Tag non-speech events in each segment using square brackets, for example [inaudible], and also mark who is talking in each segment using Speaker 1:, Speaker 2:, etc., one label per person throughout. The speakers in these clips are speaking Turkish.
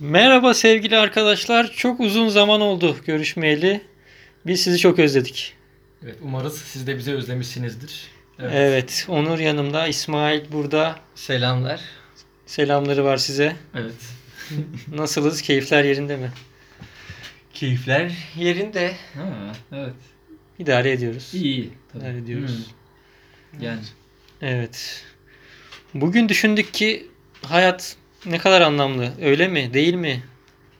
Speaker 1: Merhaba sevgili arkadaşlar. Çok uzun zaman oldu görüşmeyeli. Biz sizi çok özledik.
Speaker 2: Evet umarız siz de bizi özlemişsinizdir.
Speaker 1: Evet, Onur yanımda, İsmail burada.
Speaker 3: Selamlar.
Speaker 1: Selamları var size.
Speaker 2: Evet. [laughs]
Speaker 1: Nasılız? Keyifler yerinde mi?
Speaker 3: Keyifler yerinde.
Speaker 2: Ha, evet.
Speaker 1: İdare ediyoruz.
Speaker 2: İyi iyi. Tabii.
Speaker 1: İdare ediyoruz.
Speaker 2: Hmm. Yani.
Speaker 1: Evet. Bugün düşündük ki hayat ne kadar anlamlı. Öyle mi? Değil mi?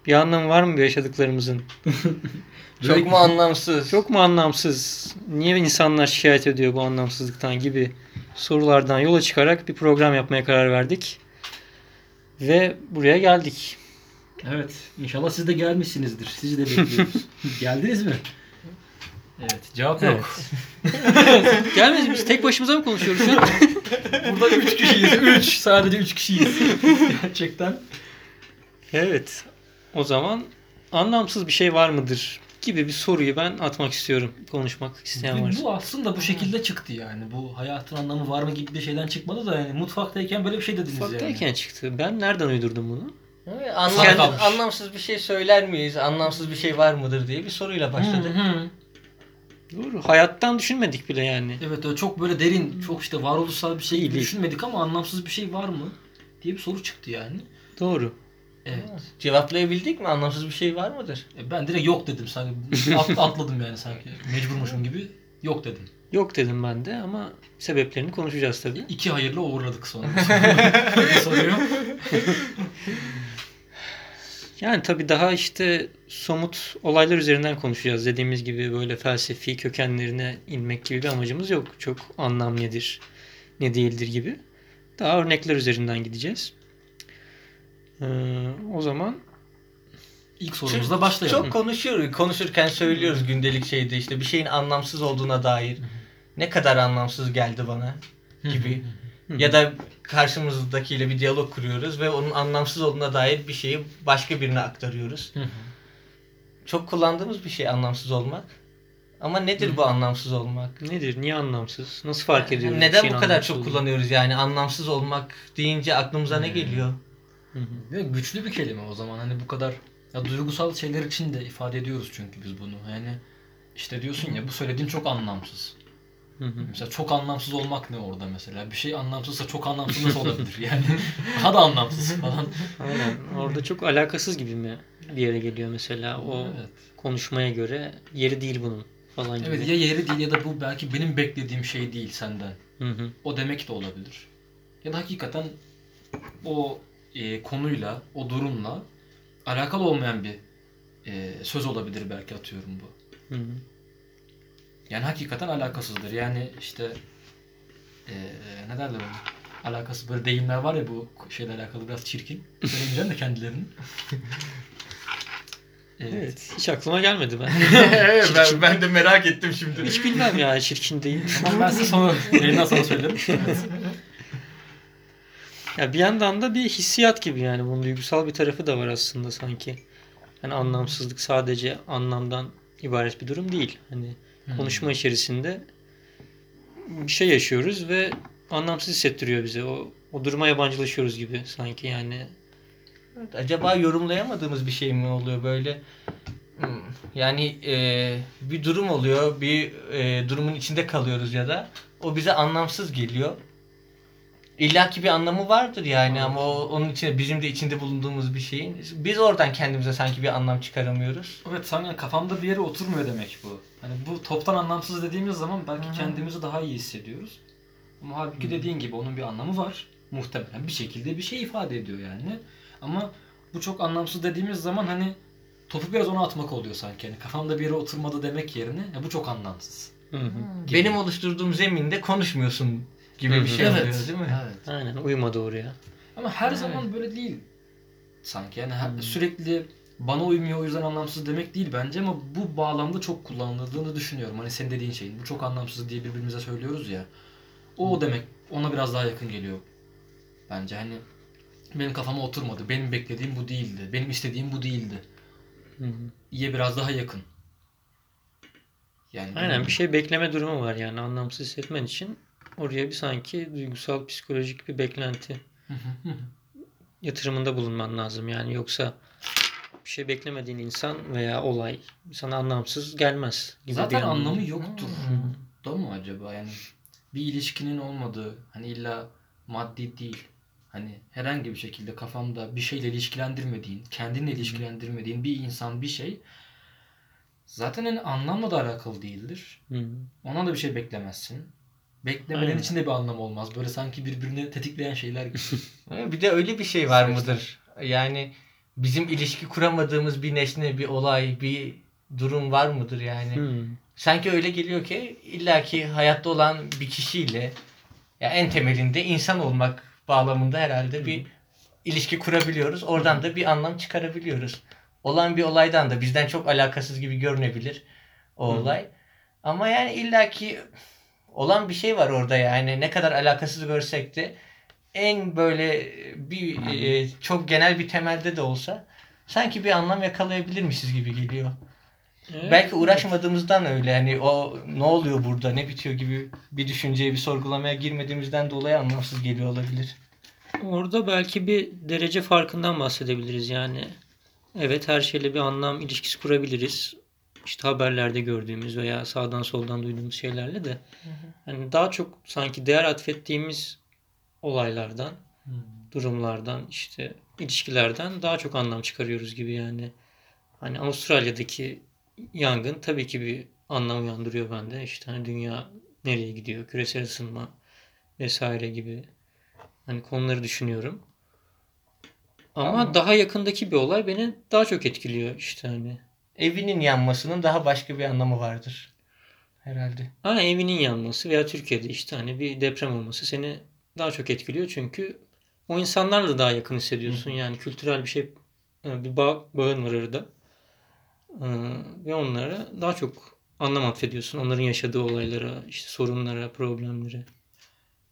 Speaker 1: Bir anlamı var mı bu yaşadıklarımızın? [laughs]
Speaker 3: Çok mu [laughs] anlamsız?
Speaker 1: Çok mu anlamsız? Niye insanlar şikayet ediyor bu anlamsızlıktan gibi sorulardan yola çıkarak bir program yapmaya karar verdik. Ve buraya geldik.
Speaker 2: Evet. İnşallah siz de gelmişsinizdir. Sizi de bekliyoruz. [laughs] Geldiniz mi? Evet. Cevap yok. [laughs]
Speaker 1: Gelmedi biz tek başımıza mı konuşuyoruz şu an? [laughs]
Speaker 2: Burada 3 kişiyiz. 3. Sadece 3 kişiyiz. [laughs] Gerçekten.
Speaker 1: evet. O zaman anlamsız bir şey var mıdır gibi bir soruyu ben atmak istiyorum. Konuşmak isteyen varsa.
Speaker 2: Bu aslında bu şekilde çıktı yani. Bu hayatın anlamı var mı gibi bir şeyden çıkmadı da yani mutfaktayken böyle bir şey dediniz
Speaker 1: Ufaktayken
Speaker 2: yani.
Speaker 1: çıktı. Ben nereden uydurdum bunu?
Speaker 3: Evet, anlam- anlamsız bir şey söyler miyiz? Anlamsız bir şey var mıdır diye bir soruyla başladık.
Speaker 2: Hı hı.
Speaker 1: Doğru. Hayattan düşünmedik bile yani.
Speaker 2: Evet öyle çok böyle derin, çok işte varoluşsal bir şey
Speaker 1: İyi
Speaker 2: düşünmedik ama anlamsız bir şey var mı diye bir soru çıktı yani.
Speaker 1: Doğru.
Speaker 2: Evet.
Speaker 3: Cevaplayabildik mi? Anlamsız bir şey var mıdır?
Speaker 2: E, Ben direkt yok dedim sanki. At- [laughs] atladım yani sanki. Mecburmuşum gibi. Yok dedim.
Speaker 1: Yok dedim ben de ama sebeplerini konuşacağız tabii.
Speaker 2: İki hayırla uğurladık sonra. [laughs] Soruyor. [laughs]
Speaker 1: Yani tabii daha işte somut olaylar üzerinden konuşacağız. Dediğimiz gibi böyle felsefi kökenlerine inmek gibi bir amacımız yok. Çok anlam nedir, ne değildir gibi. Daha örnekler üzerinden gideceğiz. Ee, o zaman
Speaker 2: İlk sorumuzla başlayalım.
Speaker 3: Çok konuşuyoruz. Konuşurken söylüyoruz gündelik şeyde işte bir şeyin anlamsız olduğuna dair. Ne kadar anlamsız geldi bana gibi. Ya da karşımızdakiyle bir diyalog kuruyoruz ve onun anlamsız olduğuna dair bir şeyi başka birine aktarıyoruz.
Speaker 2: Hı hı.
Speaker 3: Çok kullandığımız bir şey anlamsız olmak. Ama nedir bu anlamsız olmak?
Speaker 1: nedir, niye anlamsız, nasıl fark ediyoruz? bir
Speaker 3: Neden
Speaker 1: şeyin
Speaker 3: bu kadar çok
Speaker 1: olduğunu?
Speaker 3: kullanıyoruz yani anlamsız olmak deyince aklımıza ne geliyor?
Speaker 1: Hı hı.
Speaker 2: Güçlü bir kelime o zaman. Hani bu kadar ya duygusal şeyler için de ifade ediyoruz çünkü biz bunu. Yani işte diyorsun ya bu söylediğin çok anlamsız.
Speaker 1: Hı hı.
Speaker 2: Mesela çok anlamsız olmak ne orada mesela? Bir şey anlamsızsa çok anlamsız nasıl olabilir? [laughs] Yani daha da anlamsız falan. [laughs]
Speaker 1: Aynen. Orada çok alakasız gibi mi bir yere geliyor mesela o
Speaker 2: Evet.
Speaker 1: konuşmaya göre yeri değil bunun falan gibi.
Speaker 2: Evet ya yeri değil ya da bu belki benim beklediğim şey değil senden.
Speaker 1: Hı hı.
Speaker 2: O demek de olabilir. Ya da hakikaten o e, konuyla, o durumla alakalı olmayan bir e, söz olabilir belki atıyorum bu.
Speaker 1: Hı hı.
Speaker 2: Yani hakikaten alakasızdır. Yani işte e, ne derler ona? Alakası böyle deyimler var ya bu şeyle alakalı biraz çirkin. Söylemeyeceğim de kendilerini. [laughs]
Speaker 1: Evet. Hiç aklıma gelmedi ben. [laughs]
Speaker 3: ben, ben de merak ettim şimdi.
Speaker 1: Hiç bilmem ya çirkin değil. [laughs]
Speaker 2: Ama ben size sonra yayından sonra söylerim. Evet.
Speaker 1: Ya bir yandan da bir hissiyat gibi yani bunun duygusal bir tarafı da var aslında sanki. Yani anlamsızlık sadece anlamdan ibaret bir durum değil. Hani konuşma içerisinde bir şey yaşıyoruz ve anlamsız hissettiriyor bize. O o duruma yabancılaşıyoruz gibi sanki yani.
Speaker 3: Acaba yorumlayamadığımız bir şey mi oluyor böyle? Hmm, Yani e, bir durum oluyor, bir e, durumun içinde kalıyoruz ya da o bize anlamsız geliyor. İlla ki bir anlamı vardır yani ama o, onun içinde bizim de içinde bulunduğumuz bir şeyin. Biz oradan kendimize sanki bir anlam çıkaramıyoruz.
Speaker 2: Evet sanki kafamda bir yere oturmuyor demek bu. Hani bu toptan anlamsız dediğimiz zaman belki kendimizi daha iyi hissediyoruz. Ama halbuki dediğin gibi onun bir anlamı var. Muhtemelen bir şekilde bir şey ifade ediyor yani. Ama bu çok anlamsız dediğimiz zaman hani topu biraz ona atmak oluyor sanki. Yani kafamda bir yere oturmadı demek yerine ya bu çok anlamsız.
Speaker 1: Hı hı.
Speaker 2: Gibi.
Speaker 3: Benim oluşturduğum zeminde konuşmuyorsun gibi
Speaker 1: Hı
Speaker 3: bir
Speaker 1: hı.
Speaker 3: şey oluyor değil mi?
Speaker 2: Evet.
Speaker 1: Aynen uyumadı oraya.
Speaker 2: Ama her
Speaker 3: Evet.
Speaker 2: zaman böyle değil. Sanki yani her-
Speaker 1: Hmm.
Speaker 2: sürekli bana uymuyor o yüzden anlamsız demek değil bence ama bu bağlamda çok kullanıldığını düşünüyorum. Hani senin dediğin şeyin bu çok anlamsız diye birbirimize söylüyoruz ya. O
Speaker 1: Hmm.
Speaker 2: demek ona biraz daha yakın geliyor. Bence hani benim kafama oturmadı. Benim beklediğim bu değildi. Benim istediğim bu değildi.
Speaker 1: Hı hı.
Speaker 2: İyiye biraz daha yakın. Yani
Speaker 1: Aynen bir şey bekleme durumu var yani anlamsız hissetmen için oraya bir sanki duygusal psikolojik bir beklenti yatırımında bulunman lazım yani yoksa bir şey beklemediğin insan veya olay sana anlamsız gelmez. gibi
Speaker 2: Zaten
Speaker 1: anlamı.
Speaker 2: anlamı yoktur.
Speaker 1: Hı.
Speaker 2: Da mı acaba yani bir ilişkinin olmadığı hani illa maddi değil. Hani herhangi bir şekilde kafanda bir şeyle ilişkilendirmediğin, kendinle ilişkilendirmediğin bir insan, bir şey zaten hani anlamla da alakalı değildir.
Speaker 1: Hı.
Speaker 2: Ona da bir şey beklemezsin. Beklemenin
Speaker 1: Aynen.
Speaker 2: için de bir anlam olmaz. Böyle sanki birbirini tetikleyen şeyler gibi. [laughs]
Speaker 3: Bir de öyle bir şey var mıdır? Yani bizim ilişki kuramadığımız bir nesne, bir olay, bir durum var mıdır yani?
Speaker 1: Hı.
Speaker 3: Sanki öyle geliyor ki illaki hayatta olan bir kişiyle ya en temelinde insan olmak bağlamında herhalde bir ilişki kurabiliyoruz. Oradan da bir anlam çıkarabiliyoruz. Olan bir olaydan da bizden çok alakasız gibi görünebilir o
Speaker 1: Hı.
Speaker 3: olay. Ama yani illaki olan bir şey var orada yani ne kadar alakasız görsek de en böyle bir e, çok genel bir temelde de olsa sanki bir anlam yakalayabilirmişiz gibi geliyor.
Speaker 1: Evet.
Speaker 3: Belki uğraşmadığımızdan öyle hani o ne oluyor burada ne bitiyor gibi bir düşünceye bir sorgulamaya girmediğimizden dolayı anlamsız geliyor olabilir.
Speaker 1: Orada belki bir derece farkından bahsedebiliriz yani. Evet her şeyle bir anlam ilişkisi kurabiliriz. İşte haberlerde gördüğümüz veya sağdan soldan duyduğumuz şeylerle de. Hani daha çok sanki değer atfettiğimiz olaylardan, durumlardan, işte ilişkilerden daha çok anlam çıkarıyoruz gibi yani. Hani Avustralya'daki yangın tabii ki bir anlam uyandırıyor bende. İşte hani dünya nereye gidiyor, küresel ısınma vesaire gibi hani konuları düşünüyorum. Ama,
Speaker 3: Ama-
Speaker 1: daha yakındaki bir olay beni daha çok etkiliyor işte hani.
Speaker 3: Evinin yanmasının daha başka bir anlamı vardır. Herhalde.
Speaker 1: Ha evinin yanması veya Türkiye'de işte hani bir deprem olması seni daha çok etkiliyor çünkü o insanlarla daha yakın hissediyorsun. Yani kültürel bir şey e, bir bağ, bağın var arada. Ee, Ve onlara daha çok anlam atfediyorsun. Onların yaşadığı olaylara, işte sorunlara, problemlere.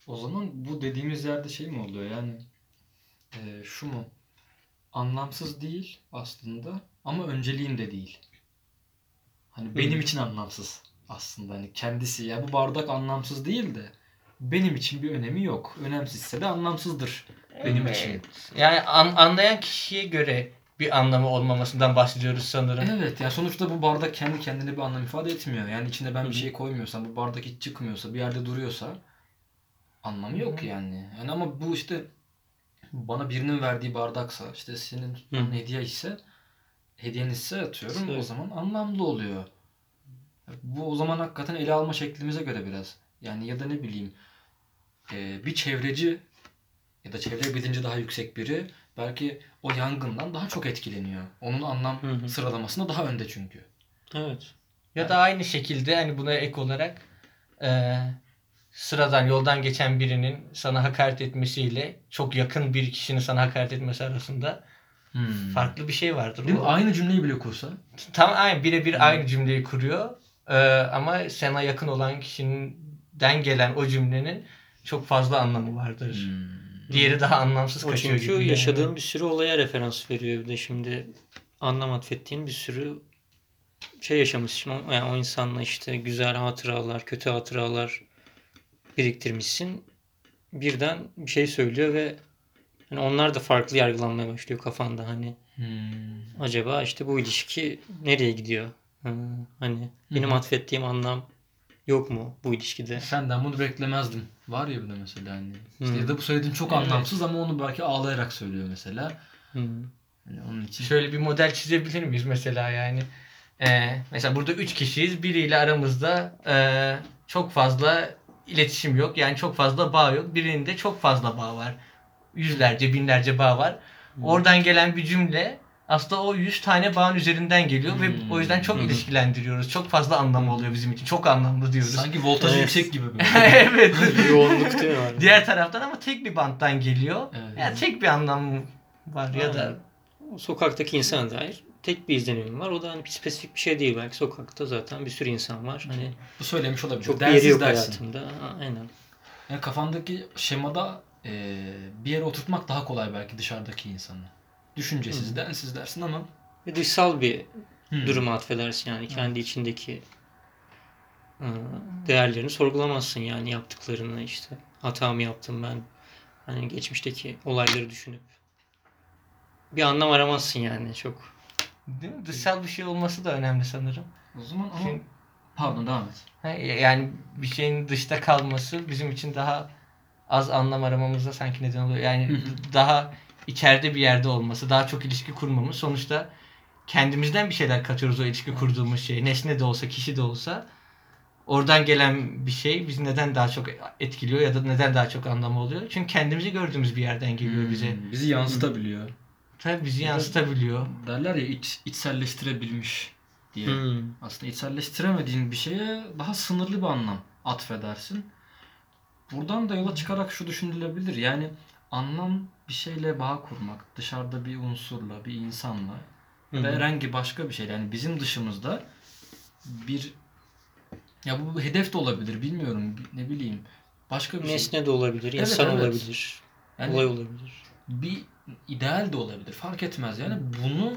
Speaker 2: O zaman bu dediğimiz yerde şey mi oluyor yani e, şu mu? Anlamsız değil aslında ama önceliğim de değil. Hani benim
Speaker 1: Hı.
Speaker 2: için anlamsız aslında hani kendisi ya bu bardak anlamsız değil de benim için bir önemi yok. Önemsizse de anlamsızdır benim
Speaker 3: Evet.
Speaker 2: için.
Speaker 3: Yani an- anlayan kişiye göre bir anlamı olmamasından bahsediyoruz sanırım.
Speaker 2: Evet ya sonuçta bu bardak kendi kendine bir anlam ifade etmiyor. Yani içine ben
Speaker 1: Hı
Speaker 2: bir
Speaker 1: hı.
Speaker 2: şey koymuyorsam, bu bardak hiç çıkmıyorsa, bir yerde duruyorsa anlamı yok yani. Yani ama bu işte bana birinin verdiği bardaksa, işte senin
Speaker 1: Hı.
Speaker 2: hediye ise, hediyen ise atıyorum o
Speaker 1: Evet.
Speaker 2: zaman anlamlı oluyor. Bu o zaman hakikaten ele alma şeklimize göre biraz. Yani ya da ne bileyim e, bir çevreci ya da çevre bilinci daha yüksek biri belki o yangından daha çok etkileniyor. Onun anlam
Speaker 1: Hı hı.
Speaker 2: sıralamasında daha önde çünkü.
Speaker 1: Evet.
Speaker 3: Ya da aynı şekilde hani buna ek olarak e, sıradan yoldan geçen birinin sana hakaret etmesiyle çok yakın bir kişinin sana hakaret etmesi arasında farklı bir şey vardır.
Speaker 2: Değil mi? Aynı cümleyi bile kursa.
Speaker 3: Tam aynı birebir
Speaker 2: Hı.
Speaker 3: aynı cümleyi kuruyor. E, ama sana yakın olan kişiden gelen o cümlenin çok fazla anlamı vardır. Diğeri daha anlamsız
Speaker 1: O
Speaker 3: kaçıyor
Speaker 1: çünkü
Speaker 3: gibi. yani.
Speaker 1: yaşadığın bir sürü olaya referans veriyor. Bir de şimdi anlam atfettiğin bir sürü şey yaşamışsın. Yani o insanla işte güzel hatıralar, kötü hatıralar biriktirmişsin. Birden bir şey söylüyor ve hani onlar da farklı yargılanmaya başlıyor kafanda. Hani
Speaker 2: Hmm.
Speaker 1: acaba işte bu ilişki nereye gidiyor? Hani benim
Speaker 2: hı.
Speaker 1: atfettiğim anlam yok mu bu ilişkide?
Speaker 2: Senden bunu beklemezdim. Var ya bir de mesela hani. İşte
Speaker 1: Hmm.
Speaker 2: ya da bu söylediğin çok
Speaker 3: Evet.
Speaker 2: anlamsız ama onu belki ağlayarak söylüyor mesela.
Speaker 1: Hı.
Speaker 2: Hani onun için.
Speaker 3: Şöyle bir model çizebilir miyiz mesela yani? Ee, mesela burada üç kişiyiz. Biriyle aramızda e, çok fazla iletişim yok. Yani çok fazla bağ yok. Birinde çok fazla bağ var. Yüzlerce, binlerce bağ var. Oradan gelen bir cümle aslında o 100 tane bağın üzerinden geliyor ve
Speaker 2: Hmm.
Speaker 3: o yüzden çok
Speaker 1: hı.
Speaker 3: ilişkilendiriyoruz. Çok fazla anlamı oluyor bizim için. Çok anlamlı diyoruz.
Speaker 2: Sanki voltajı
Speaker 1: Evet.
Speaker 2: yüksek gibi [laughs]
Speaker 3: evet. [laughs]
Speaker 1: Yoğunluk değil mi? abi?
Speaker 3: Diğer taraftan ama tek bir banttan geliyor.
Speaker 2: Evet.
Speaker 3: Yani tek bir anlamı var ya da
Speaker 1: Aynen. Sokaktaki insana dair tek bir izlenimim var. O da hani bir spesifik bir şey değil belki. Sokakta zaten bir sürü insan var. Hani
Speaker 2: Bu söylemiş olabilir.
Speaker 1: çok bir yeri
Speaker 2: Dersiz
Speaker 1: yok
Speaker 2: dersin.
Speaker 1: hayatımda. Ha, Aynen.
Speaker 2: Yani kafandaki şemada e, bir yere oturtmak daha kolay belki dışarıdaki insanı. Düşüncesiz,
Speaker 1: Hı.
Speaker 2: densiz dersin ama
Speaker 1: Ve dışsal bir
Speaker 2: Hmm.
Speaker 1: duruma atfedersin yani. Kendi içindeki ı, değerlerini sorgulamazsın yani yaptıklarını işte. Hata mı yaptım ben? Hani geçmişteki olayları düşünüp bir anlam aramazsın yani çok.
Speaker 3: Değil mi? Dışsal bir şey olması da önemli sanırım.
Speaker 2: O zaman ama
Speaker 3: Şimdi-
Speaker 2: pardon devam et.
Speaker 3: Ha, Yani bir şeyin dışta kalması bizim için daha az anlam aramamıza sanki neden oluyor. Yani daha içeride bir yerde olması, daha çok ilişki kurmamız sonuçta kendimizden bir şeyler katıyoruz o ilişki kurduğumuz şey. Nesne de olsa, kişi de olsa oradan gelen bir şey bizi neden daha çok etkiliyor ya da neden daha çok anlamı oluyor? Çünkü kendimizi gördüğümüz bir yerden geliyor bize.
Speaker 2: Hmm, Bizi yansıtabiliyor.
Speaker 3: Tabii bizi
Speaker 2: Ya
Speaker 3: yansıtabiliyor.
Speaker 2: Derler ya iç, içselleştirebilmiş diye.
Speaker 1: Hmm.
Speaker 2: Aslında içselleştiremediğin bir şeye daha sınırlı bir anlam atfedersin. Buradan da yola çıkarak şu düşünülebilir. Yani anlam bir şeyle bağ kurmak, dışarıda bir unsurla, bir insanla
Speaker 1: Hı
Speaker 2: ve herhangi başka bir şeyle yani bizim dışımızda bir ya bu hedef de olabilir bilmiyorum ne bileyim başka bir şey.
Speaker 1: Nesne de olabilir,
Speaker 2: Evet,
Speaker 1: insan
Speaker 2: evet.
Speaker 1: olabilir,
Speaker 2: Yani
Speaker 1: olay olabilir.
Speaker 2: bir ideal de olabilir fark etmez yani bunu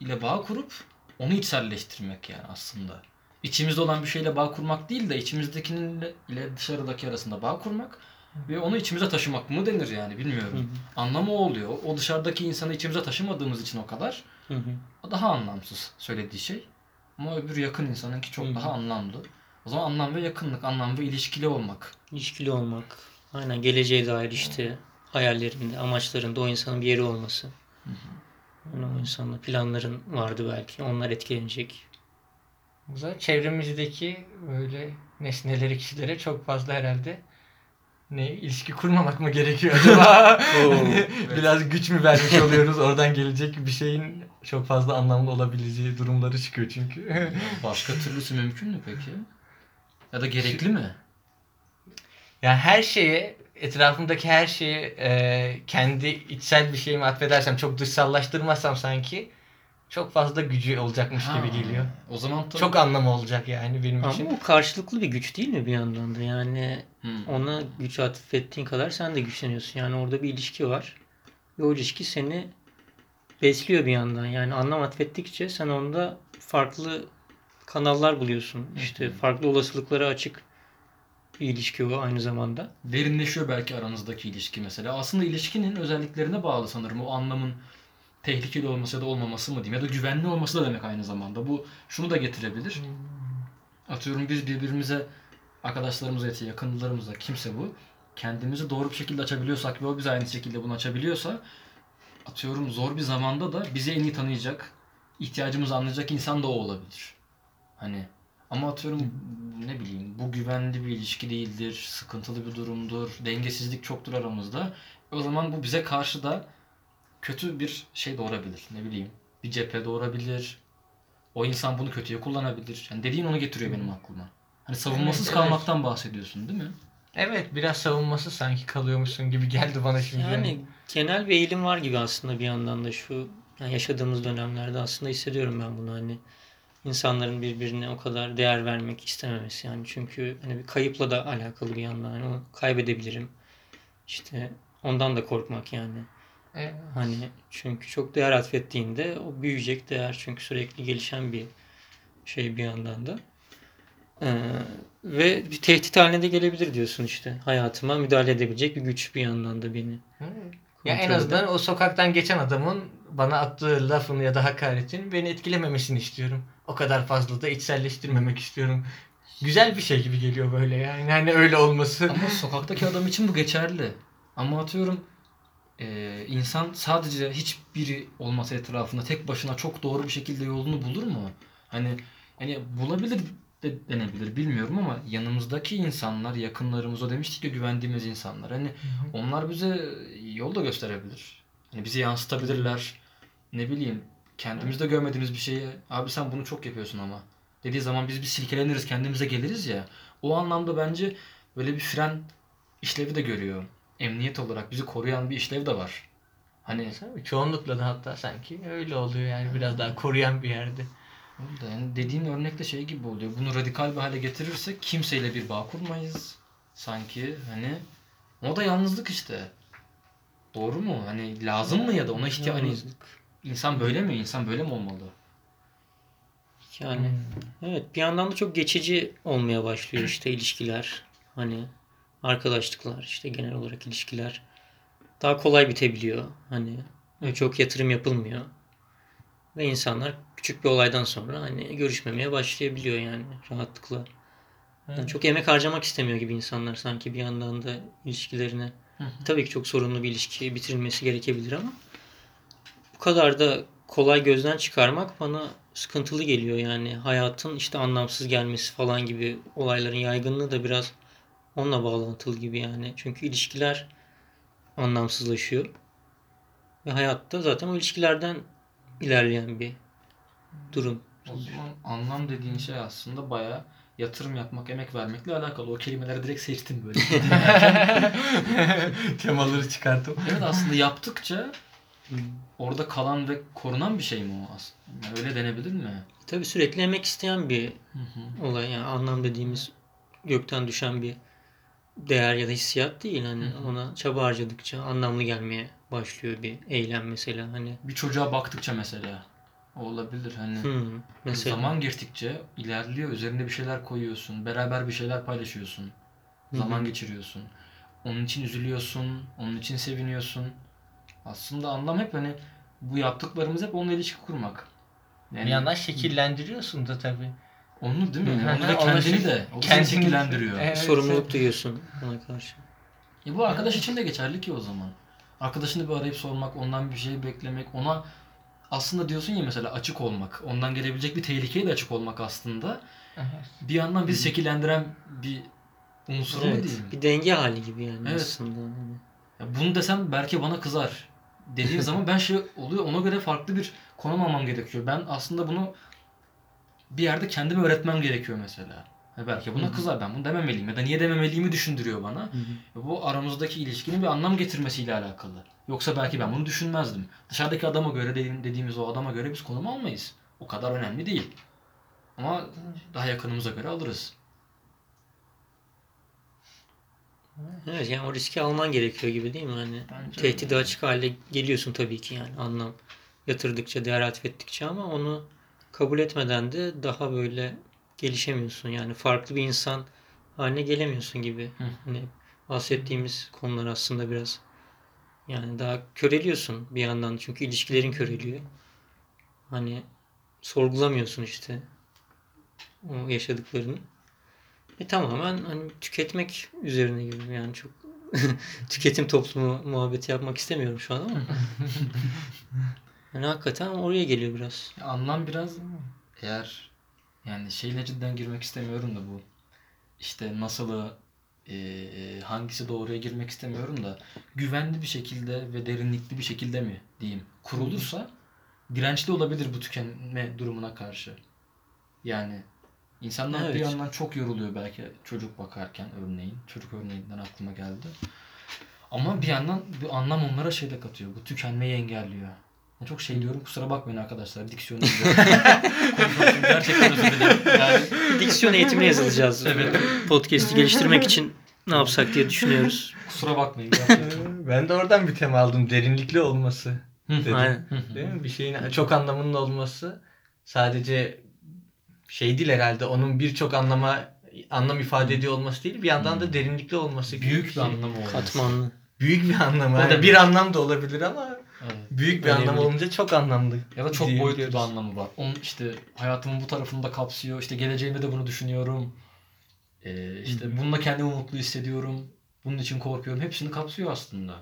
Speaker 2: ile bağ kurup onu içselleştirmek yani aslında. İçimizde olan bir şeyle bağ kurmak değil de içimizdekinin ile dışarıdaki arasında bağ kurmak ve onu içimize taşımak mı denir yani
Speaker 1: Hı
Speaker 2: bilmiyorum.
Speaker 1: hı.
Speaker 2: Anlamı o oluyor. O dışarıdaki insanı içimize taşımadığımız için o kadar
Speaker 1: Hı hı.
Speaker 2: daha anlamsız söylediği şey. Ama öbür yakın insanınki çok
Speaker 1: Hı.
Speaker 2: daha anlamlı. O zaman anlam ve yakınlık, anlam ve ilişkili olmak.
Speaker 1: İlişkili olmak. Aynen geleceğe dair işte hayallerinde, amaçlarında o insanın bir yeri olması. Yani o insanla planların vardı belki. Onlar etkilenecek.
Speaker 3: Zaman çevremizdeki böyle nesnelere, kişilere çok fazla herhalde ne ilişki kurmamak mı gerekiyor acaba? [laughs] [laughs] Hani Biraz güç mü vermiş oluyoruz? Oradan gelecek bir şeyin çok fazla anlamlı olabileceği durumları çıkıyor çünkü. [laughs]
Speaker 2: Başka türlüsü mümkün mü peki? Ya da gerekli mi?
Speaker 3: ya her şeye etrafımdaki her şeye e, kendi içsel bir şeyimi atfedersem çok dışsallaştırmazsam sanki çok fazla gücü olacakmış
Speaker 2: Ha,
Speaker 3: gibi geliyor.
Speaker 2: O zaman tabii...
Speaker 3: Çok anlamı olacak yani benim
Speaker 1: Ama
Speaker 3: için.
Speaker 1: o karşılıklı bir güç değil mi bir yandan da? Yani
Speaker 2: Hmm.
Speaker 1: ona güç atfettiğin kadar sen de güçleniyorsun. Yani orada bir ilişki var. Ve o ilişki seni besliyor bir yandan. Yani anlam atfettikçe sen onda farklı kanallar buluyorsun. İşte farklı olasılıklara açık bir ilişki o aynı zamanda.
Speaker 2: Derinleşiyor belki aranızdaki ilişki mesela. Aslında ilişkinin özelliklerine bağlı sanırım. O anlamın tehlikeli olması ya da olmaması mı diyeyim ya da güvenli olması da demek aynı zamanda. Bu şunu da getirebilir. Atıyorum biz birbirimize arkadaşlarımıza ya yakınlarımıza kimse bu kendimizi doğru bir şekilde açabiliyorsak ve o bize aynı şekilde bunu açabiliyorsa atıyorum zor bir zamanda da bizi en iyi tanıyacak, ihtiyacımızı anlayacak insan da o olabilir. Hani ama atıyorum ne bileyim bu güvenli bir ilişki değildir, sıkıntılı bir durumdur, dengesizlik çoktur aramızda. O zaman bu bize karşı da kötü bir şey doğurabilir. Ne bileyim bir cephe doğurabilir. O insan bunu kötüye kullanabilir. Yani dediğin onu getiriyor benim aklıma. Hani savunmasız
Speaker 3: Evet, evet.
Speaker 2: kalmaktan bahsediyorsun değil mi?
Speaker 3: Evet biraz savunması sanki kalıyormuşsun gibi geldi bana şimdi.
Speaker 1: Yani genel bir eğilim var gibi aslında bir yandan da şu yani yaşadığımız dönemlerde aslında hissediyorum ben bunu hani insanların birbirine o kadar değer vermek istememesi yani çünkü hani bir kayıpla da alakalı bir yandan yani onu kaybedebilirim işte ondan da korkmak yani
Speaker 3: Evet.
Speaker 1: hani çünkü çok değer atfettiğinde o büyüyecek değer çünkü sürekli gelişen bir şey bir yandan da Ee, ve bir tehdit haline de gelebilir diyorsun işte hayatıma müdahale edebilecek bir güç bir yandan da beni
Speaker 3: Ya en azından o sokaktan geçen adamın bana attığı lafın ya da hakaretin beni etkilememesini istiyorum. O kadar fazla da içselleştirmemek istiyorum. Güzel bir şey gibi geliyor böyle yani. Hani öyle olması.
Speaker 2: Ama sokaktaki adam için bu geçerli. Ama atıyorum e, insan sadece hiçbiri olmasa etrafında tek başına çok doğru bir şekilde yolunu bulur mu? Hani hani bulabilir de denebilir bilmiyorum ama yanımızdaki insanlar, yakınlarımız o demiştik ya güvendiğimiz insanlar. Hani onlar bize yol da gösterebilir. Hani bizi yansıtabilirler. Ne bileyim kendimizde görmediğimiz bir şeyi abi sen bunu çok yapıyorsun ama dediği zaman biz bir silkeleniriz kendimize geliriz ya. O anlamda bence böyle bir fren işlevi de görüyor. Emniyet olarak bizi koruyan bir işlev de var. Hani
Speaker 3: çoğunlukla da hatta sanki öyle oluyor yani biraz daha koruyan bir yerde.
Speaker 2: Yani dediğin örnekte şey gibi oluyor. Bunu radikal bir hale getirirsek kimseyle bir bağ kurmayız. Sanki hani o da yalnızlık işte. Doğru mu? Hani lazım mı ya da ona ihtiyaç hani insan böyle mi? İnsan böyle mi olmalı?
Speaker 1: yani Evet bir yandan da çok geçici olmaya başlıyor işte ilişkiler. Hani arkadaşlıklar işte genel olarak ilişkiler. Daha kolay bitebiliyor. Hani Ve çok yatırım yapılmıyor. Ve insanlar küçük bir olaydan sonra hani görüşmemeye başlayabiliyor yani rahatlıkla. Yani çok emek harcamak istemiyor gibi insanlar sanki bir yandan da ilişkilerine.
Speaker 2: Hı hı.
Speaker 1: Tabii ki çok sorunlu bir ilişki bitirilmesi gerekebilir ama bu kadar da kolay gözden çıkarmak bana sıkıntılı geliyor yani. Hayatın işte anlamsız gelmesi falan gibi olayların yaygınlığı da biraz onunla bağlantılı gibi yani. Çünkü ilişkiler anlamsızlaşıyor. Ve hayatta zaten o ilişkilerden ilerleyen bir durum.
Speaker 2: O zaman anlam dediğin şey aslında bayağı yatırım yapmak, emek vermekle alakalı. O kelimeleri direkt seçtim böyle. [laughs]
Speaker 3: Temaları çıkartıp.
Speaker 2: evet aslında yaptıkça orada kalan ve korunan bir şey mi o aslında? Yani öyle denebilir mi?
Speaker 1: Tabii sürekli emek isteyen bir
Speaker 2: Hı hı.
Speaker 1: olay yani anlam dediğimiz gökten düşen bir değer ya da hissiyat değil hani
Speaker 2: Hı hı.
Speaker 1: ona çaba harcadıkça anlamlı gelmeye başlıyor bir eylem mesela hani
Speaker 2: Bir çocuğa baktıkça mesela o olabilir hani.
Speaker 1: hı, mesela
Speaker 2: Zaman geçtikçe ilerliyor. Üzerinde bir şeyler koyuyorsun. Beraber bir şeyler paylaşıyorsun. Zaman geçiriyorsun. Onun için üzülüyorsun. Onun için seviniyorsun. Aslında anlam hep hani bu yaptıklarımız hep onunla ilişki kurmak.
Speaker 3: Bir yandan şekillendiriyorsun da tabii.
Speaker 2: Onu değil mi?
Speaker 3: Hı.
Speaker 2: Onu da kendini de. O da
Speaker 3: kendini-
Speaker 2: şekillendiriyor.
Speaker 3: Evet.
Speaker 1: sorumluluk duyuyorsun ona karşı.
Speaker 2: Ya bu arkadaş için de geçerli ki o zaman. Arkadaşını bir arayıp sormak, ondan bir şey beklemek, ona aslında diyorsun ya mesela açık olmak, ondan gelebilecek bir tehlikeye de açık olmak aslında bir yandan bizi şekillendiren bir unsur
Speaker 1: Evet,
Speaker 2: diyeyim?
Speaker 1: bir denge hali gibi yani
Speaker 2: Evet.
Speaker 1: aslında. Hani.
Speaker 2: Ya bunu desem belki bana kızar. Dediğin [laughs] zaman ben şey oluyor ona göre farklı bir konum almam gerekiyor. Ben aslında bunu bir yerde kendime öğretmem gerekiyor mesela. Belki buna
Speaker 1: Hı hı.
Speaker 2: kızar ben bunu dememeliyim ya da niye dememeliyimi düşündürüyor bana. Ve Bu aramızdaki ilişkinin bir anlam getirmesiyle alakalı. Yoksa belki ben bunu düşünmezdim. Dışarıdaki adama göre dediğim, dediğimiz o adama göre biz konum almayız. O kadar önemli değil. Ama daha yakınımıza göre alırız.
Speaker 1: Evet yani o riski alman gerekiyor gibi değil mi? Hani
Speaker 2: Bence
Speaker 1: tehdide
Speaker 2: öyle.
Speaker 1: açık hale geliyorsun tabii ki yani anlam yatırdıkça, değer atfettikçe ama onu kabul etmeden de daha böyle gelişemiyorsun. Yani farklı bir insan haline gelemiyorsun gibi.
Speaker 2: Hı.
Speaker 1: Hani bahsettiğimiz konular aslında biraz yani daha köreliyorsun bir yandan çünkü ilişkilerin köreliyor. Hani sorgulamıyorsun işte o yaşadıklarını. E tamamen hani tüketmek üzerine gibi yani çok [laughs] tüketim toplumu muhabbeti yapmak istemiyorum şu an ama. [laughs] yani hakikaten oraya geliyor biraz.
Speaker 2: Ya Anlam biraz eğer yani şeyle cidden girmek istemiyorum da bu işte nasılı e, hangisi doğruya girmek istemiyorum da güvenli bir şekilde ve derinlikli bir şekilde mi diyeyim kurulursa dirençli olabilir bu tükenme durumuna karşı. Yani insanlar bir
Speaker 1: Evet.
Speaker 2: yandan çok yoruluyor belki çocuk bakarken örneğin. Çocuk örneğinden aklıma geldi. Ama bir yandan bir anlam onlara şey de katıyor. Bu tükenmeyi engelliyor. Çok şey diyorum kusura bakmayın arkadaşlar. Diksiyonum Konuşmak [laughs] gerçekten özür dilerim. Yani [laughs]
Speaker 1: Diksiyon eğitimine yazılacağız.
Speaker 2: Evet.
Speaker 1: Podcast'i geliştirmek için ne yapsak diye düşünüyoruz.
Speaker 2: kusura bakmayın gerçekten. [laughs]
Speaker 3: Ben de oradan bir tema aldım. Derinlikli olması. Dedim.
Speaker 1: Aynen.
Speaker 3: Değil mi? Bir şeyin çok anlamının olması sadece şey değil herhalde. Onun birçok anlama anlam ifade ediyor olması değil. Bir yandan da
Speaker 2: Hmm.
Speaker 3: derinlikli olması.
Speaker 2: Büyük bir
Speaker 3: şey.
Speaker 2: anlamı olması.
Speaker 1: Katmanlı.
Speaker 3: Büyük bir anlamı.
Speaker 2: O da bir-
Speaker 3: bir anlam da olabilir ama
Speaker 2: Evet.
Speaker 3: büyük bir
Speaker 1: Önemli.
Speaker 3: anlam olunca çok anlamlı.
Speaker 2: Ya da çok boyutlu bir anlamı var. Onun işte hayatımın bu tarafını da kapsıyor. İşte geleceğimde de bunu düşünüyorum. Ee, işte
Speaker 3: Hı hı.
Speaker 2: bununla kendimi mutlu hissediyorum. Bunun için korkuyorum. Hepsini kapsıyor aslında.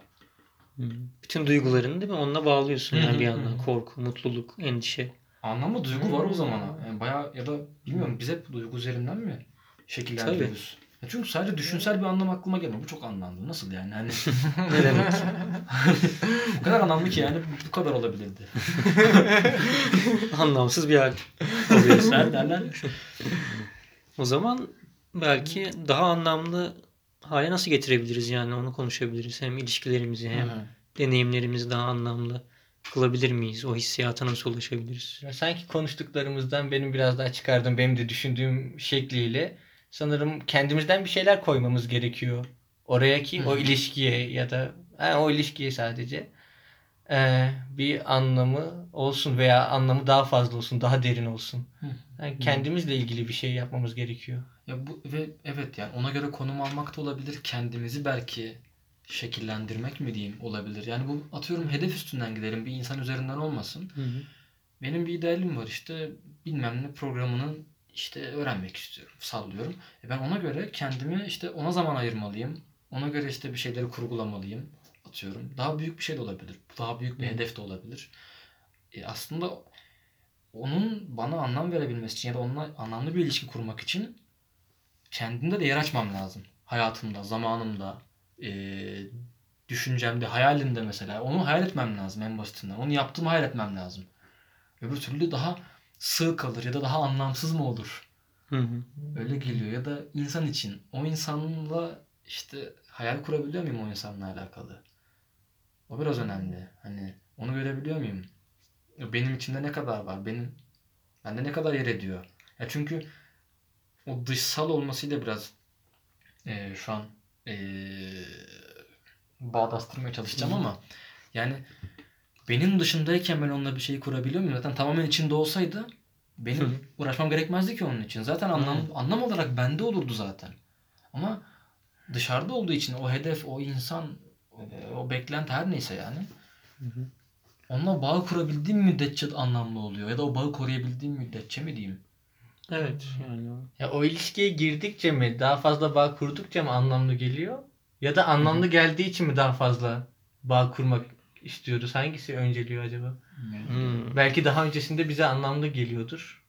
Speaker 1: Hı. Bütün duygularını değil mi? Onunla bağlıyorsun yani bir yandan. Korku, mutluluk, endişe.
Speaker 2: Anlamı duygu var o
Speaker 3: Hmm.
Speaker 2: zaman. Yani bayağı ya da bilmiyorum biz hep duygu üzerinden mi şekillendiriyoruz? Ya çünkü sadece düşünsel bir anlam aklıma gelmiyor. Bu çok anlamlı. Nasıl yani? Hani [laughs]
Speaker 1: Ne demek? [laughs]
Speaker 2: o kadar anlamlı ki yani bu kadar olabilirdi. [laughs]
Speaker 1: Anlamsız bir hal oluyor.
Speaker 2: Sen derler.
Speaker 1: O zaman belki daha anlamlı hale nasıl getirebiliriz yani onu konuşabiliriz. Hem ilişkilerimizi hem
Speaker 2: Hı.
Speaker 1: deneyimlerimizi daha anlamlı kılabilir miyiz? O hissiyata nasıl ulaşabiliriz?
Speaker 3: Ya sanki konuştuklarımızdan benim biraz daha çıkardığım, benim de düşündüğüm şekliyle sanırım kendimizden bir şeyler koymamız gerekiyor. Oraya ki o ilişkiye ya da ha, o ilişkiye sadece ee, bir anlamı olsun veya anlamı daha fazla olsun, daha derin olsun. Yani kendimizle ilgili bir şey yapmamız gerekiyor.
Speaker 2: Ya bu ve evet yani ona göre konum almak da olabilir. Kendimizi belki şekillendirmek mi diyeyim olabilir. Yani bu atıyorum hedef üstünden gidelim bir insan üzerinden olmasın.
Speaker 1: Hı hı.
Speaker 2: Benim bir idealim var işte bilmem ne programının işte öğrenmek istiyorum sallıyorum. E ben ona göre kendimi işte ona zaman ayırmalıyım. Ona göre işte bir şeyleri kurgulamalıyım atıyorum. Daha büyük bir şey de olabilir. Daha büyük bir
Speaker 3: Hı.
Speaker 2: hedef de olabilir. E aslında onun bana anlam verebilmesi için ya da onunla anlamlı bir ilişki kurmak için kendimde de yer açmam lazım. Hayatımda, zamanımda, eee, düşüncemde, hayalimde mesela. Onu hayal etmem lazım en basitinden. Onu yaptığımı hayal etmem lazım. Öbür türlü daha sığ kalır ya da daha anlamsız mı olur?
Speaker 1: Hı hı.
Speaker 2: Öyle geliyor. Ya da insan için. O insanla işte hayal kurabiliyor muyum o insanla alakalı? O biraz önemli. Hani onu görebiliyor muyum? Benim içinde ne kadar var? Benim bende ne kadar yer ediyor? Ya çünkü o dışsal olmasıyla biraz eee, şu an eee bağdaştırmaya çalışacağım ama yani benim dışındayken ben onunla bir şey kurabiliyor muyum? Zaten tamamen içinde olsaydı benim
Speaker 1: Hı.
Speaker 2: uğraşmam gerekmezdi ki onun için. Zaten anlam anlam olarak bende olurdu zaten. Ama dışarıda olduğu için o hedef, o insan, e, o beklenti her neyse yani.
Speaker 1: Hı hı.
Speaker 2: Onunla bağ kurabildiğim müddetçe anlamlı oluyor. Ya da o bağı koruyabildiğim müddetçe mi diyeyim?
Speaker 1: Evet yani.
Speaker 3: Ya o ilişkiye girdikçe mi daha fazla bağ kurdukça mı anlamlı geliyor? Ya da anlamlı geldiği için mi daha fazla bağ kurmak istiyoruz? Hangisi önceliyor acaba?
Speaker 1: Hı.
Speaker 3: Belki daha öncesinde bize anlamlı geliyordur.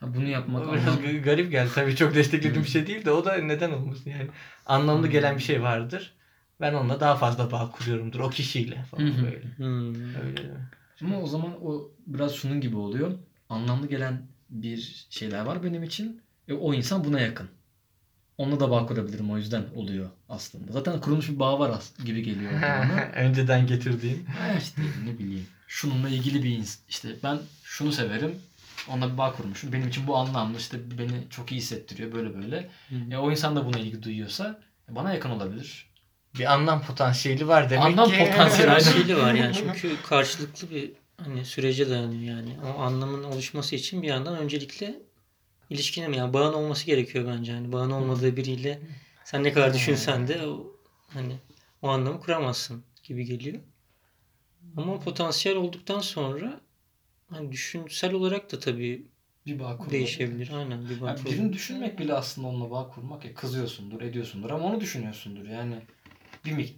Speaker 2: Ha, bunu yapmak
Speaker 3: O biraz
Speaker 2: anlam-
Speaker 3: garip geldi. Tabii çok desteklediğim bir şey değil de o da neden olmasın yani. Anlamlı gelen bir şey vardır. Ben onunla daha fazla bağ kuruyorumdur o kişiyle falan böyle.
Speaker 1: Hı.
Speaker 3: Öyle.
Speaker 2: Ama o zaman o biraz şunun gibi oluyor. Anlamlı gelen bir şeyler var benim için. E, o insan buna yakın. Onunla da bağ kurabilirim o yüzden oluyor aslında. Zaten kurulmuş bir bağ var gibi geliyor [laughs] bana.
Speaker 3: Önceden getirdiğim.
Speaker 2: Ha işte ne bileyim. Şununla ilgili bir ins- işte ben şunu severim. Onunla bir bağ kurmuşum. Benim için bu anlamlı. işte beni çok iyi hissettiriyor böyle böyle.
Speaker 1: Hı.
Speaker 2: E, o insan da buna ilgi duyuyorsa e, bana yakın olabilir.
Speaker 3: Bir anlam potansiyeli var demek
Speaker 2: Anlam
Speaker 3: ki.
Speaker 2: potansiyeli,
Speaker 1: Her
Speaker 2: aynen.
Speaker 1: şeyli var yani çünkü karşılıklı bir hani sürece dayanıyor yani. O anlamın oluşması için bir yandan öncelikle ilişkinin yani bağın olması gerekiyor bence. Hani bağın olmadığı biriyle sen ne kadar düşünsen de o hani o anlamı kuramazsın gibi geliyor. Ama potansiyel olduktan sonra hani düşünsel olarak da tabii
Speaker 2: Bir bağ kurmak.
Speaker 1: değişebilir. Aynen bir bağ
Speaker 2: Yani birini düşünmek bile aslında onunla bağ kurmak ya kızıyorsundur, ediyorsundur ama onu düşünüyorsundur. Yani bir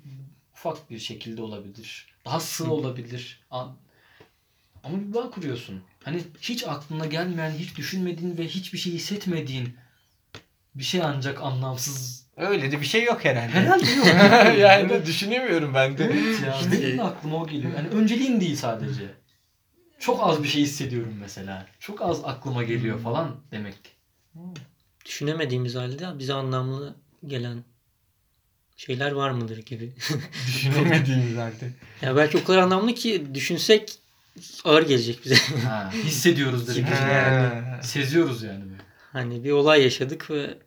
Speaker 2: ufak bir şekilde olabilir. Daha sığ olabilir. An- Ama bir bağ kuruyorsun. Hani hiç aklına gelmeyen, hiç düşünmediğin ve hiçbir şey hissetmediğin bir şey ancak anlamsız.
Speaker 3: Öyle de bir şey yok herhalde.
Speaker 2: Herhalde yok. [laughs]
Speaker 3: yani düşünemiyorum ben de.
Speaker 2: Evet ya. Benim de aklıma o geliyor. Yani önceliğim değil sadece. Çok az bir şey hissediyorum mesela. Çok az aklıma geliyor falan demek.
Speaker 1: Düşünemediğimiz halde bize anlamlı gelen şeyler var mıdır gibi. [laughs]
Speaker 3: Düşünemediğimiz halde.
Speaker 1: ya belki o kadar anlamlı ki düşünsek ağır gelecek bize.
Speaker 2: Ha, [laughs] hissediyoruz dedik.
Speaker 3: Ha.
Speaker 2: Seziyoruz yani.
Speaker 1: Hani bir olay yaşadık ve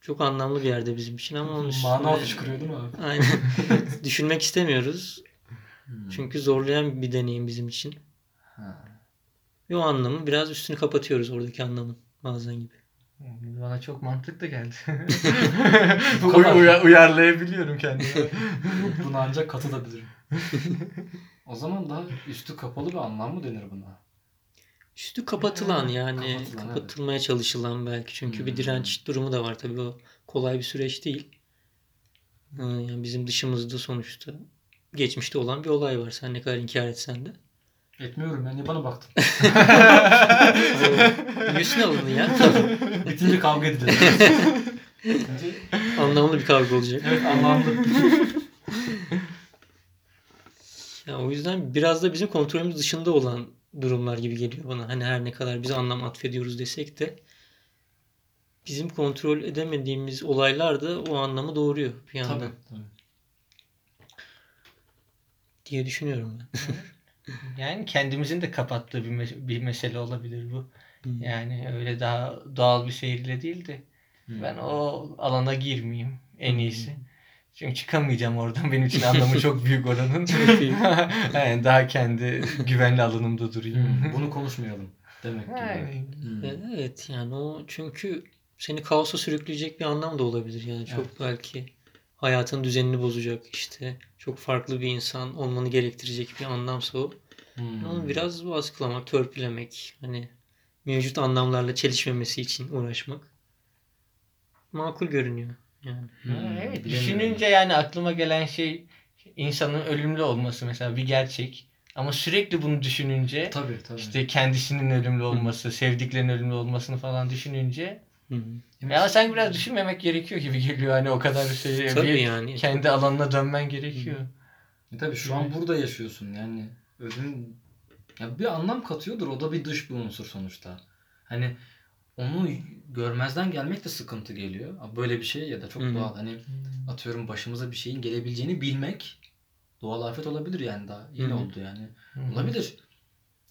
Speaker 1: çok anlamlı bir yerde bizim için ama onun üstüne...
Speaker 2: Mana fışkırıyor değil mi abi?
Speaker 1: Aynen. [laughs] Düşünmek istemiyoruz. Çünkü zorlayan bir deneyim bizim için.
Speaker 2: Ha.
Speaker 1: Ve o anlamı biraz üstünü kapatıyoruz oradaki anlamın bazen gibi.
Speaker 3: Bana çok mantıklı geldi. [laughs]
Speaker 2: Bu kadar.
Speaker 3: Uy- uya- uyarlayabiliyorum kendimi.
Speaker 2: Buna ancak katılabilirim. [laughs] o zaman daha üstü kapalı bir anlam mı denir buna?
Speaker 1: Üstü kapatılan yani
Speaker 2: Kapatılan,
Speaker 1: kapatılmaya çalışılan belki. Çünkü bir
Speaker 2: Hmm.
Speaker 1: direnç durumu da var tabii o kolay bir süreç değil. Ee, Yani bizim dışımızda sonuçta geçmişte olan bir olay var. Sen ne kadar inkar etsen de.
Speaker 2: Etmiyorum ben niye bana baktın? [laughs]
Speaker 1: Yüzüne alındın ya. [laughs]
Speaker 2: Bitince kavga. Bence-
Speaker 1: Anlamlı bir kavga olacak.
Speaker 2: evet anlamlı.
Speaker 1: Ya o yüzden biraz da bizim kontrolümüz dışında olan durumlar gibi geliyor bana. Hani her ne kadar biz anlam atfediyoruz desek de bizim kontrol edemediğimiz olaylar da o anlamı doğuruyor bir yandan
Speaker 2: Tabii. tabii.
Speaker 1: diye düşünüyorum ben.
Speaker 3: Yani kendimizin de kapattığı bir, mes- bir mesele olabilir bu.
Speaker 1: Hmm.
Speaker 3: Yani öyle daha doğal bir seyirle değil de
Speaker 2: Hmm.
Speaker 3: ben o alana girmeyeyim en iyisi. Çünkü çıkamayacağım oradan. Benim için anlamı [laughs] çok büyük oranın.
Speaker 1: büyük. [laughs]
Speaker 3: yani daha kendi güvenli alanımda durayım.
Speaker 2: Hmm, [laughs] Bunu konuşmayalım. Demek ki.
Speaker 3: Yani,
Speaker 2: Hmm.
Speaker 1: Evet yani o çünkü seni kaosa sürükleyecek bir anlam da olabilir yani çok
Speaker 2: Evet.
Speaker 1: belki hayatın düzenini bozacak işte çok farklı bir insan olmanı gerektirecek bir anlamsa o.
Speaker 2: Hmm.
Speaker 1: Onu biraz baskılamak, törpülemek, hani mevcut anlamlarla çelişmemesi için uğraşmak makul görünüyor. Yani.
Speaker 2: Hmm,
Speaker 3: Ha, evet. Düşününce yani aklıma gelen şey insanın ölümlü olması mesela bir gerçek. Ama sürekli bunu düşününce
Speaker 2: Tabii tabii.
Speaker 3: işte kendisinin ölümlü olması, sevdiklerinin ölümlü olmasını falan düşününce
Speaker 1: Hı hı.
Speaker 3: ya sanki biraz düşünmemek gerekiyor gibi geliyor hani o kadar şey
Speaker 1: Tabii
Speaker 3: bir
Speaker 1: yani.
Speaker 3: kendi alanına dönmen gerekiyor.
Speaker 2: E Tabii şu an burada yaşıyorsun yani. Ölüm ya bir anlam katıyordur. O da bir dış bir unsur sonuçta. Hani onu görmezden gelmek de sıkıntı geliyor. Böyle bir şey ya da çok
Speaker 1: Hı hı.
Speaker 2: doğal. Hani atıyorum başımıza bir şeyin gelebileceğini bilmek doğal afet olabilir yani daha yeni
Speaker 1: Hı hı.
Speaker 2: oldu yani.
Speaker 3: Hı hı.
Speaker 2: Olabilir.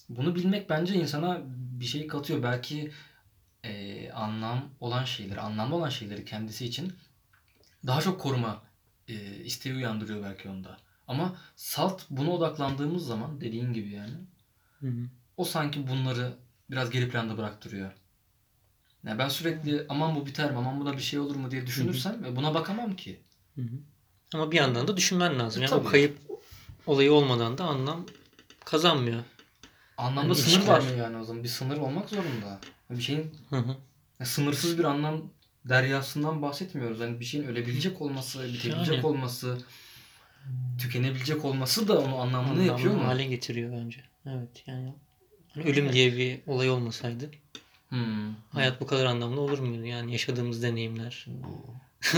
Speaker 2: Bunu bilmek bence insana bir şey katıyor. Belki e, anlam olan şeyleri, anlamlı olan şeyleri kendisi için daha çok koruma e, isteği uyandırıyor belki onda. Ama salt buna odaklandığımız zaman dediğin gibi yani
Speaker 1: Hı hı.
Speaker 2: o sanki bunları biraz geri planda bıraktırıyor. Yani ben sürekli aman bu biter mi, aman buna bir şey olur mu diye düşünürsem e, buna bakamam ki.
Speaker 1: Hı hı. Ama bir yandan da düşünmen lazım. Yani o
Speaker 2: Tabii.
Speaker 1: kayıp olayı olmadan da anlam kazanmıyor.
Speaker 2: Anlamda
Speaker 1: Yani
Speaker 2: sınır var mı yani o zaman? Bir sınır olmak zorunda. Bir şeyin
Speaker 1: Hı hı.
Speaker 2: Ya sınırsız bir anlam deryasından bahsetmiyoruz. Hani bir şeyin ölebilecek olması, bitebilecek
Speaker 1: Yani.
Speaker 2: olması, tükenebilecek olması da onu anlamlı
Speaker 1: Anlamlı
Speaker 2: yapıyor mu?
Speaker 1: hale getiriyor bence. Evet yani. Hani ölüm diye bir olay olmasaydı
Speaker 2: Hmm.
Speaker 1: hayat bu kadar anlamlı olur muydu? Yani yaşadığımız deneyimler. [laughs]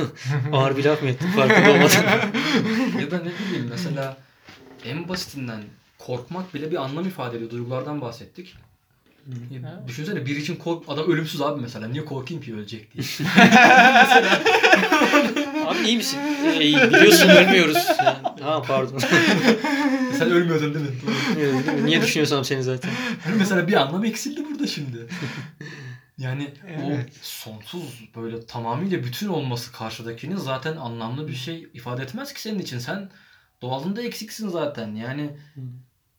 Speaker 1: Ağır bir laf mı ettim farkında [laughs] olmadan.
Speaker 2: ya da ne bileyim mesela en basitinden korkmak bile bir anlam ifade ediyor. Duygulardan bahsettik. Ya. Düşünsene biri için kork adam ölümsüz abi mesela. Niye korkayım ki ölecek diye. [laughs]
Speaker 1: Abi iyi misin? Ee, iyi. Biliyorsun ölmüyoruz. Yani, ha pardon.
Speaker 2: Sen ölmüyordun değil mi?
Speaker 1: Niye düşünüyorsam seni zaten.
Speaker 2: Mesela bir anlam eksildi burada şimdi. Yani
Speaker 3: Evet.
Speaker 2: o sonsuz böyle tamamıyla bütün olması karşıdakinin zaten anlamlı bir şey ifade etmez ki senin için. Sen doğalında eksiksin zaten. Yani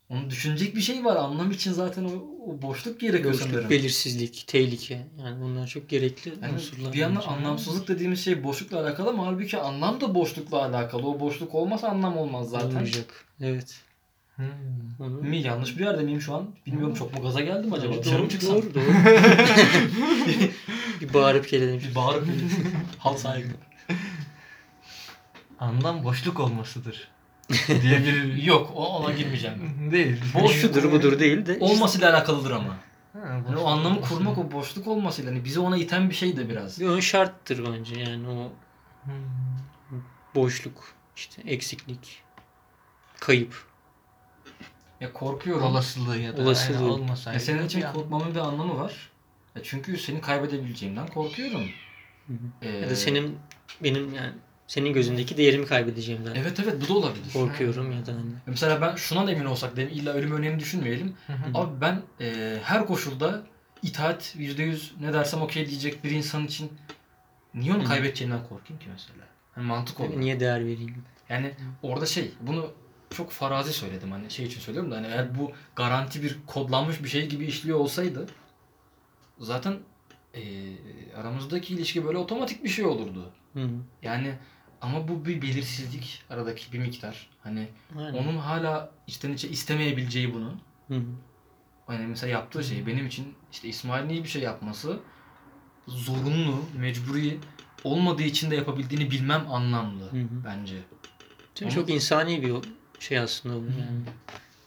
Speaker 2: onu düşünecek bir şey var. Anlam için zaten o, o boşluk gerekiyor
Speaker 1: Boşluk,
Speaker 2: sanırım.
Speaker 1: belirsizlik, tehlike. Yani bunlar çok gerekli
Speaker 2: Yani
Speaker 1: unsurlar.
Speaker 2: bir yandan anlamsızlık dediğimiz şey boşlukla alakalı ama halbuki anlam da boşlukla alakalı. O boşluk olmasa anlam olmaz zaten.
Speaker 1: Olmayacak. Evet.
Speaker 3: Hmm.
Speaker 2: Mi yanlış bir yerde miyim şu an? Bilmiyorum çok mu gaza geldim acaba?
Speaker 1: Bence
Speaker 2: Dışarı mı
Speaker 1: doğru,
Speaker 2: çıksam?
Speaker 1: doğru, doğru. [laughs] bir bağırıp gelelim.
Speaker 2: Bir bağırıp [laughs] Halk sahibi.
Speaker 3: Anlam boşluk olmasıdır. [laughs] diye bir
Speaker 2: Yok o ona girmeyeceğim.
Speaker 3: değil.
Speaker 2: Boş-
Speaker 1: Şudur budur değil de.
Speaker 2: Olmasıyla alakalıdır ama.
Speaker 3: Ha, boşluk
Speaker 2: o anlamı kurmak o boşluk olmasıyla hani bizi ona iten bir şey de biraz.
Speaker 1: bir ön şarttır bence yani o
Speaker 3: Hmm.
Speaker 1: boşluk, işte eksiklik, kayıp.
Speaker 2: Ya korkuyorum.
Speaker 3: Olasılığı ya da
Speaker 1: Olasılığı.
Speaker 3: yani olmasaydı.
Speaker 2: Ya senin için
Speaker 3: an-
Speaker 2: korkmamın bir anlamı var. Ya çünkü seni kaybedebileceğimden korkuyorum.
Speaker 1: Hı hı.
Speaker 2: Ee,
Speaker 1: Ya da senin benim yani senin gözündeki değerimi kaybedeceğimden
Speaker 2: Evet evet bu da olabilir.
Speaker 1: korkuyorum ya da hani.
Speaker 2: Mesela ben şuna da emin olsak dedim illa ölüm örneğini düşünmeyelim.
Speaker 3: Hı hı.
Speaker 2: Abi ben e, her koşulda itaat %100 ne dersem okey diyecek bir insan için niye onu
Speaker 1: Hı.
Speaker 2: kaybedeceğinden korkayım ki mesela? Hani mantık olarak.
Speaker 1: Niye değer vereyim?
Speaker 2: Yani orada şey bunu çok farazi söyledim hani şey için söylüyorum da hani eğer bu garanti bir kodlanmış bir şey gibi işliyor olsaydı zaten e, aramızdaki ilişki böyle otomatik bir şey olurdu.
Speaker 1: Hı hı.
Speaker 2: Yani ama bu bir belirsizlik aradaki bir miktar. Hani
Speaker 1: Aynen.
Speaker 2: onun hala içten içe istemeyebileceği bunu.
Speaker 1: Hı hı.
Speaker 2: Hani mesela yaptığı şey benim için işte İsmail'in iyi bir şey yapması zorunlu, mecburi olmadığı için de yapabildiğini bilmem anlamlı
Speaker 1: Hı hı.
Speaker 2: bence.
Speaker 1: Çünkü
Speaker 2: Ama-
Speaker 1: çok insani bir şey aslında bu yani.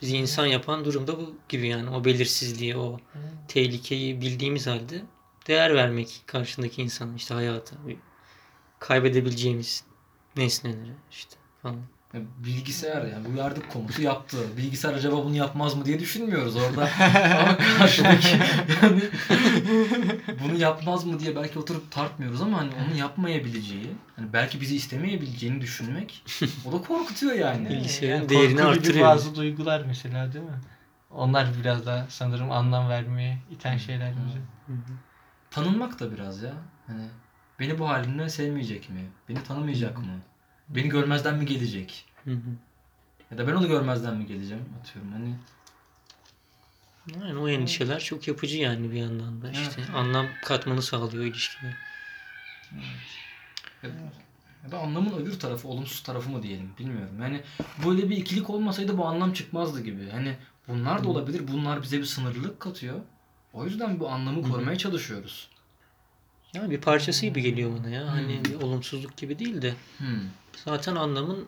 Speaker 1: Bizi insan yapan durumda bu gibi yani o belirsizliği, o tehlikeyi bildiğimiz halde değer vermek karşındaki insana işte hayata, kaybedebileceğimiz nesnelere işte falan.
Speaker 2: Ya Bilgisayar yani uyardık komutu yaptı. Bilgisayar acaba bunu yapmaz mı diye düşünmüyoruz orada. ama karşıdaki yani bunu yapmaz mı diye belki oturup tartmıyoruz ama hani onu yapmayabileceği, hani belki bizi istemeyebileceğini düşünmek o da korkutuyor yani.
Speaker 1: Bilgisayarın
Speaker 3: Yani
Speaker 1: değerini artırıyor.
Speaker 3: bazı duygular mesela değil mi? Onlar biraz daha sanırım anlam vermeye iten şeyler bize.
Speaker 2: Tanınmak da biraz ya. Hani beni bu halimle sevmeyecek mi? Beni tanımayacak mı? Beni görmezden mi gelecek?
Speaker 1: Hı hı.
Speaker 2: Ya da ben onu görmezden mi geleceğim? Atıyorum hani.
Speaker 1: Yani o endişeler çok yapıcı yani bir yandan da işte anlam katmanı sağlıyor ilişkiye.
Speaker 2: Ya da anlamın öbür tarafı, olumsuz tarafı mı diyelim bilmiyorum. Yani böyle bir ikilik olmasaydı bu anlam çıkmazdı gibi. Hani bunlar da olabilir. Bunlar bize bir sınırlılık katıyor. O yüzden bu anlamı korumaya çalışıyoruz.
Speaker 1: Ya bir parçası gibi geliyor bana ya. Hani bir olumsuzluk gibi değil de
Speaker 2: Hmm.
Speaker 1: zaten anlamın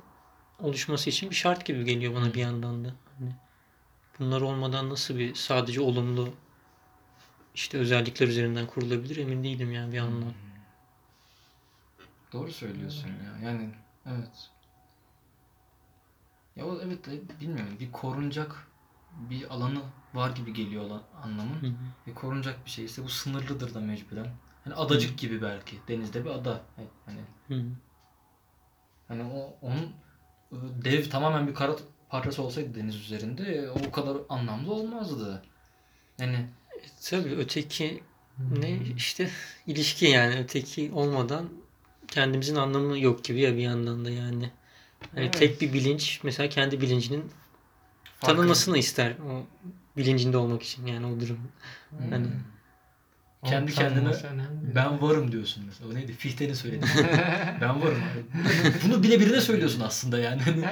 Speaker 1: oluşması için bir şart gibi geliyor bana bir yandan da. Hani bunlar olmadan nasıl bir sadece olumlu işte özellikler üzerinden kurulabilir emin değilim yani bir anlam.
Speaker 2: Doğru söylüyorsun ya. Yani evet. Ya o evet de bilmiyorum. Bir korunacak bir alanı var gibi geliyor olan anlamın.
Speaker 1: Hı hı.
Speaker 2: Ve korunacak bir şeyse bu sınırlıdır da mecburen. Hani adacık gibi belki. Denizde bir ada. Hani
Speaker 1: Hı hı.
Speaker 2: hani o onun e, dev tamamen bir kara parçası olsaydı deniz üzerinde e, o kadar anlamlı olmazdı. Yani
Speaker 1: Tabii öteki ne işte [laughs] ilişki yani öteki olmadan kendimizin anlamı yok gibi ya bir yandan da yani. Hani
Speaker 3: Evet.
Speaker 1: tek bir bilinç mesela kendi bilincinin
Speaker 2: farkı-
Speaker 1: tanınmasını ister o bilincinde olmak için yani o durum. Hani
Speaker 2: Kendi kendine ben varım diyorsun mesela. O neydi? Fichte'nin söylediği. [laughs] ben varım abi. Bunu bile birine söylüyorsun aslında yani. Hani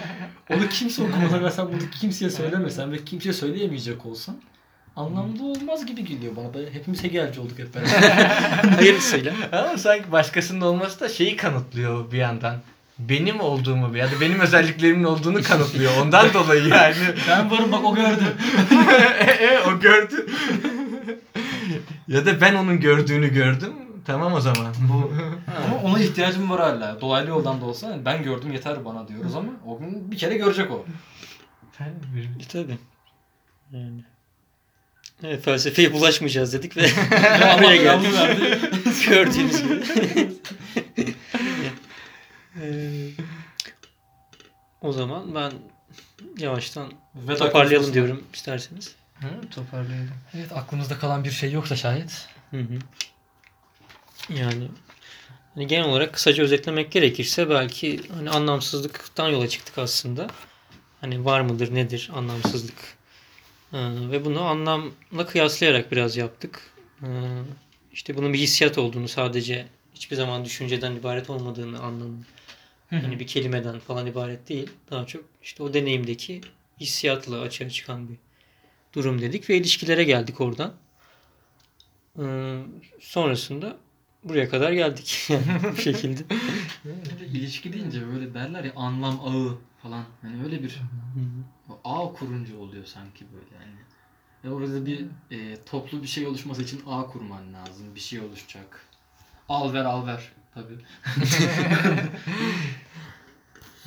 Speaker 2: onu kimse okumasa ve sen bunu kimseye söylemesen ve kimseye söyleyemeyecek olsan anlamlı olmaz gibi geliyor bana. Ben, hepimiz Hegelci olduk hep beraber. [laughs]
Speaker 1: hayırlısıyla. [laughs]
Speaker 3: Ama sanki başkasının olması da şeyi kanıtlıyor bir yandan. Benim olduğumu ya da benim özelliklerimin olduğunu kanıtlıyor. Ondan dolayı yani.
Speaker 2: ben varım bak o gördü.
Speaker 3: evet o gördü. Ya da ben onun gördüğünü gördüm. Tamam o zaman.
Speaker 2: Bu [laughs] ama ona ihtiyacım var hala. Dolaylı yoldan da olsa ben gördüm yeter bana diyoruz ama o gün bir kere görecek o.
Speaker 1: E, tabii. Yani. Evet, felsefeye bulaşmayacağız dedik ve [laughs] [laughs] buraya geldik. Gördüğünüz gibi. Ee, o zaman ben yavaştan
Speaker 2: Veda
Speaker 1: toparlayalım diyorum isterseniz.
Speaker 3: Hı, toparlayalım.
Speaker 2: Evet aklımızda kalan bir şey yoksa şayet.
Speaker 1: Hı hı. Yani hani genel olarak kısaca özetlemek gerekirse belki hani anlamsızlıktan yola çıktık aslında. Hani var mıdır nedir anlamsızlık? Ee, ve bunu anlamla kıyaslayarak biraz yaptık. Ee, işte bunun bir hissiyat olduğunu sadece hiçbir zaman düşünceden ibaret olmadığını anlamı. Hani bir kelimeden falan ibaret değil. Daha çok işte o deneyimdeki hissiyatla açığa çıkan bir durum dedik ve ilişkilere geldik oradan. Ee, sonrasında buraya kadar geldik. [laughs] Yani bu şekilde. [laughs]
Speaker 2: İlişki deyince böyle derler ya anlam ağı falan. Hani öyle bir ağ kurunca oluyor sanki böyle yani. Ve orada bir e, toplu bir şey oluşması için ağ kurman lazım. Bir şey oluşacak. Al ver al ver tabii. [laughs]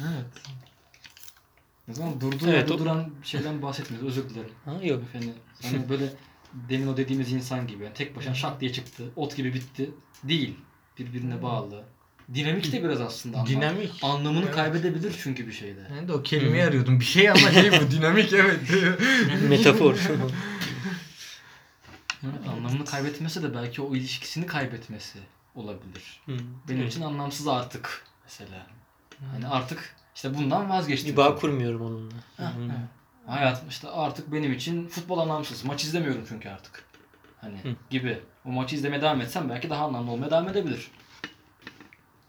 Speaker 2: evet. O zaman durduğun
Speaker 1: Evet, o-
Speaker 2: duran bir şeyden bahsetmiyoruz. Özür dilerim.
Speaker 1: Ha, yok.
Speaker 2: Efendim, hani böyle demin o dediğimiz insan gibi. Yani tek başına şak diye çıktı. Ot gibi bitti. Değil. Birbirine bağlı. Dinamik de biraz aslında ama.
Speaker 3: Dinamik.
Speaker 2: Anlamını
Speaker 3: Evet.
Speaker 2: kaybedebilir çünkü bir şeyde.
Speaker 3: Ben de o kelimeyi arıyordum. Bir şey ama şey bu [laughs] dinamik evet. [laughs]
Speaker 1: Metafor.
Speaker 2: Evet, anlamını kaybetmesi de belki o ilişkisini kaybetmesi olabilir.
Speaker 1: Hı.
Speaker 2: Benim için anlamsız artık mesela. Hani artık işte bundan vazgeçtim.
Speaker 1: bir bağ kurmuyorum onunla.
Speaker 2: Ha, evet. Hayatım işte artık benim için futbol anlamsız. Maç izlemiyorum çünkü artık. Hani
Speaker 1: Hı.
Speaker 2: gibi. O maçı izlemeye devam etsem belki daha anlamlı olmaya devam edebilir.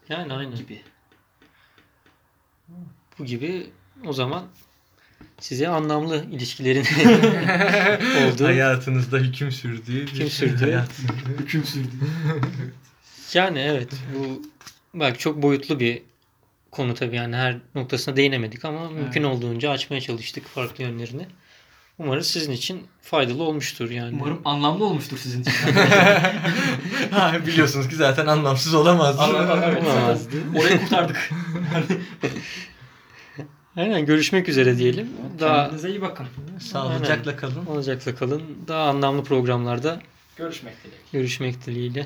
Speaker 1: Yani aynen.
Speaker 2: Gibi.
Speaker 1: Bu gibi o zaman size anlamlı ilişkilerin [laughs] olduğu
Speaker 3: Hayatınızda hüküm sürdüğü
Speaker 1: Hüküm sürdüğü.
Speaker 3: hayat.
Speaker 2: Hüküm sürdü.
Speaker 1: Yani evet bu belki çok boyutlu bir konu tabii yani her noktasına değinemedik ama mümkün
Speaker 2: Evet.
Speaker 1: olduğunca açmaya çalıştık farklı yönlerini. Umarız sizin için faydalı olmuştur yani.
Speaker 2: Umarım anlamlı olmuştur sizin için. [laughs]
Speaker 3: ha, biliyorsunuz ki zaten anlamsız olamaz.
Speaker 2: Anladım, evet.
Speaker 1: Olamazdı.
Speaker 2: Orayı kurtardık. [laughs]
Speaker 1: Aynen görüşmek üzere diyelim. Daha
Speaker 2: Kendinize iyi bakın.
Speaker 3: Sağlıcakla kalın.
Speaker 1: olacakla kalın. Daha anlamlı programlarda
Speaker 2: Görüşmek dileğiyle.
Speaker 1: görüşmek dileğiyle.